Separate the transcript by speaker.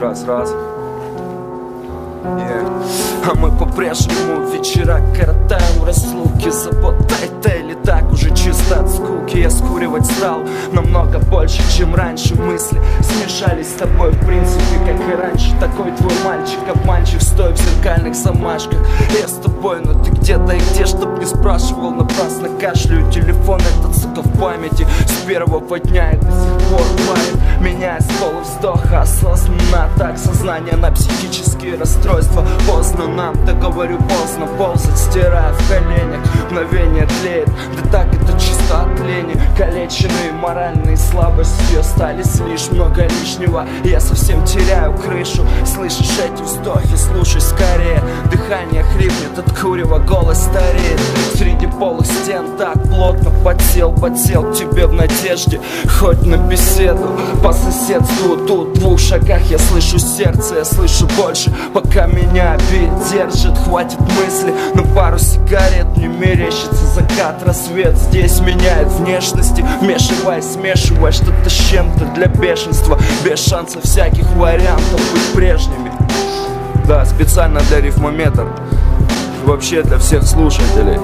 Speaker 1: Раз, раз. Yeah. А мы по-прежнему вечера коротаем разлуки. Заботай или так уже чисто от скуки? Я скуривать стал намного больше, чем раньше. Мысли смешались с тобой в принципе, как и раньше. Такой твой мальчик, обманщик, стоя в зеркальных замашках. Я с тобой, но ты где-то и где, чтоб не спрашивал Напрасно. Кашляю, телефон этот, сука, в памяти. С первого дня и до сих пор осознанно Так сознание на психические расстройства Поздно. Нам, да говорю поздно. Ползать, стирая в коленях Мгновение тлеет, да так это чисто от лени. Калеченные моральные слабости Остались лишь много лишнего. Я совсем теряю крышу. Слышишь эти вздохи, слушай скорее. Дыхание хрипнет от курева, голос стареет. Среди полых стен так плотно подсел Подсел к тебе в надежде Хоть на беседу по соседству. Тут в двух шагах я слышу сердце Я слышу больше, пока меня обид держит Хватит мысли, на пару сигарет Не мерещится закат, рассвет Здесь меняет внешности Вмешивая, смешивая что-то с чем-то Для бешенства, без шансов всяких вариантов Быть прежними. Да, специально для рифмометра Вообще для всех слушателей